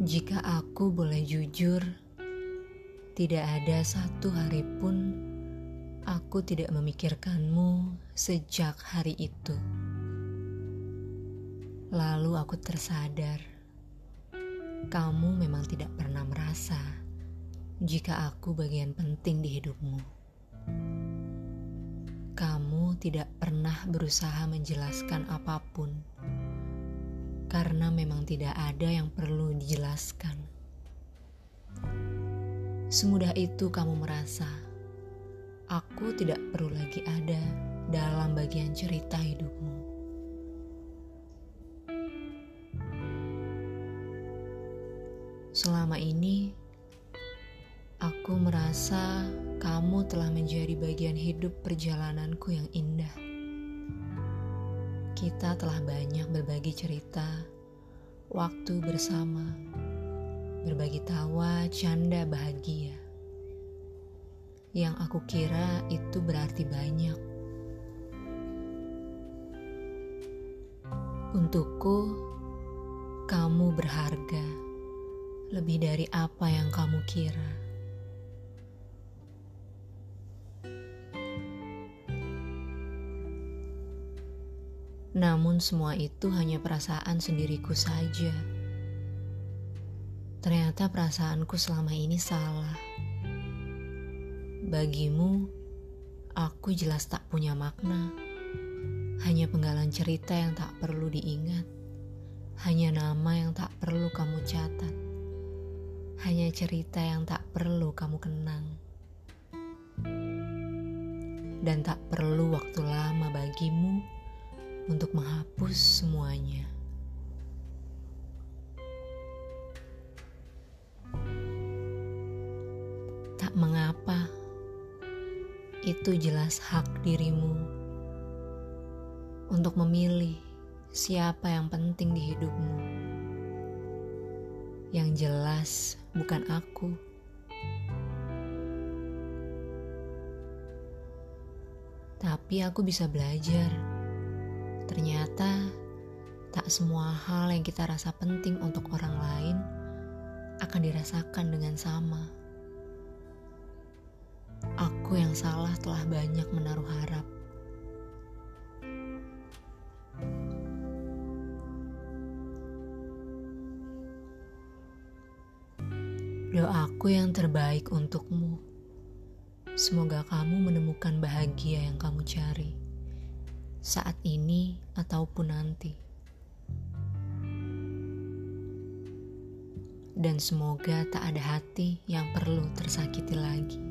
Jika aku boleh jujur, tidak ada satu hari pun aku tidak memikirkanmu sejak hari itu. Lalu aku tersadar, kamu memang tidak pernah merasa jika aku bagian penting di hidupmu. Kamu tidak pernah berusaha menjelaskan apa pun karena memang tidak ada yang perlu dijelaskan. Semudah itu kamu merasa aku tidak perlu lagi ada dalam bagian cerita hidupmu. Selama ini, aku merasa kamu telah menjadi bagian hidup perjalananku yang indah kita telah banyak berbagi cerita, waktu bersama, berbagi tawa, canda, bahagia. Yang aku kira itu berarti banyak. Untukku, kamu berharga lebih dari apa yang kamu kira. Namun semua itu hanya perasaan sendiriku saja. Ternyata perasaanku selama ini salah. Bagimu, aku jelas tak punya makna. Hanya penggalan cerita yang tak perlu diingat. Hanya nama yang tak perlu kamu catat. Hanya cerita yang tak perlu kamu kenang. Dan tak perlu waktu lama bagimu untuk menghapus semuanya. Tak mengapa, itu jelas hak dirimu untuk memilih siapa yang penting di hidupmu. Yang jelas bukan aku. Tapi aku bisa belajar Ternyata tak semua hal yang kita rasa penting untuk orang lain akan dirasakan dengan sama. Aku yang salah telah banyak menaruh harap. Doaku yang terbaik untukmu. Semoga kamu menemukan bahagia yang kamu cari saat ini ataupun nanti. Dan semoga tak ada hati yang perlu tersakiti lagi.